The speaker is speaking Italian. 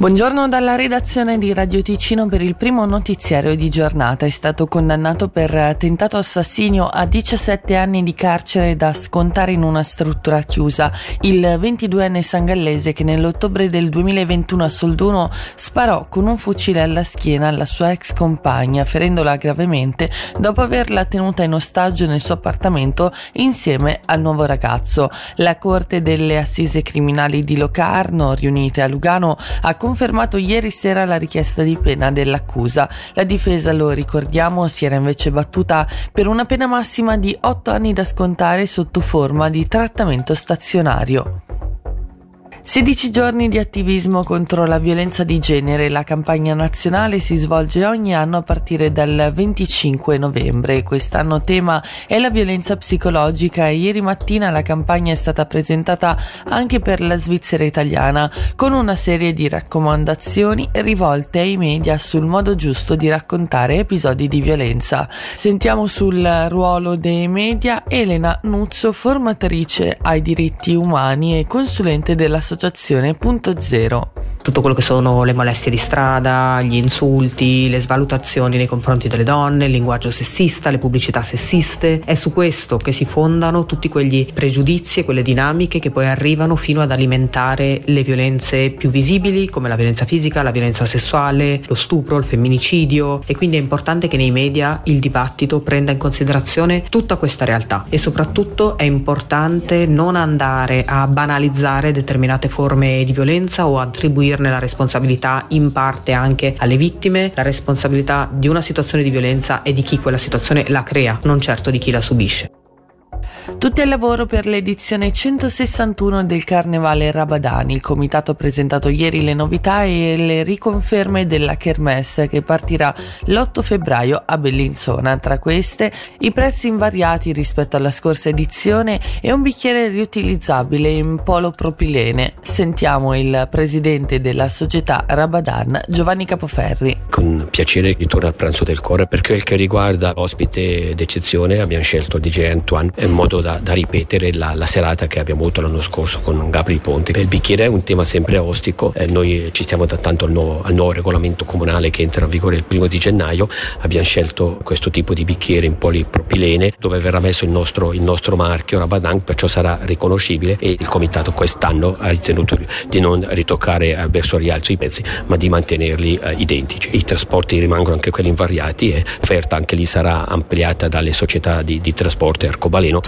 Buongiorno dalla redazione di Radio Ticino per il primo notiziario di giornata. È stato condannato per tentato assassinio a 17 anni di carcere da scontare in una struttura chiusa. Il 22enne sangallese che nell'ottobre del 2021 a Solduno sparò con un fucile alla schiena alla sua ex compagna, ferendola gravemente dopo averla tenuta in ostaggio nel suo appartamento insieme al nuovo ragazzo. La Corte delle Assise Criminali di Locarno, riunite a Lugano, ha confermato ieri sera la richiesta di pena dell'accusa. La difesa, lo ricordiamo, si era invece battuta per una pena massima di 8 anni da scontare sotto forma di trattamento stazionario. 16 giorni di attivismo contro la violenza di genere. La campagna nazionale si svolge ogni anno a partire dal 25 novembre. Quest'anno tema è la violenza psicologica e ieri mattina la campagna è stata presentata anche per la Svizzera italiana con una serie di raccomandazioni rivolte ai media sul modo giusto di raccontare episodi di violenza. Sentiamo sul ruolo dei media Elena Nuzzo, formatrice ai diritti umani e consulente della dell'associazione Punto Zero tutto quello che sono le molestie di strada, gli insulti, le svalutazioni nei confronti delle donne, il linguaggio sessista, le pubblicità sessiste. È su questo che si fondano tutti quegli pregiudizi e quelle dinamiche che poi arrivano fino ad alimentare le violenze più visibili come la violenza fisica, la violenza sessuale, lo stupro, il femminicidio e quindi è importante che nei media il dibattito prenda in considerazione tutta questa realtà e soprattutto è importante non andare a banalizzare determinate forme di violenza o attribuire attribuirne la responsabilità in parte anche alle vittime, la responsabilità di una situazione di violenza è di chi quella situazione la crea, non certo di chi la subisce. Tutti al lavoro per l'edizione 161 del Carnevale Rabadani. Il comitato ha presentato ieri le novità e le riconferme della Kermesse che partirà l'8 febbraio a Bellinzona. Tra queste i prezzi invariati rispetto alla scorsa edizione e un bicchiere riutilizzabile in polopropilene. Sentiamo il presidente della società Rabadan, Giovanni Capoferri. Con piacere ritorno al pranzo del cuore per quel che riguarda ospite d'eccezione abbiamo scelto DJ Antoine in modo da da, da ripetere la, la, serata che abbiamo avuto l'anno scorso con Gabri Ponti. Per il bicchiere è un tema sempre ostico, eh, noi ci stiamo adattando al nuovo, al nuovo, regolamento comunale che entra in vigore il primo di gennaio, abbiamo scelto questo tipo di bicchiere in polipropilene dove verrà messo il nostro, il nostro marchio Rabadan, perciò sarà riconoscibile e il comitato quest'anno ha ritenuto di non ritoccare verso rialzo i prezzi ma di mantenerli eh, identici. I trasporti rimangono anche quelli invariati e l'offerta anche lì sarà ampliata dalle società di, di trasporto arcobaleno.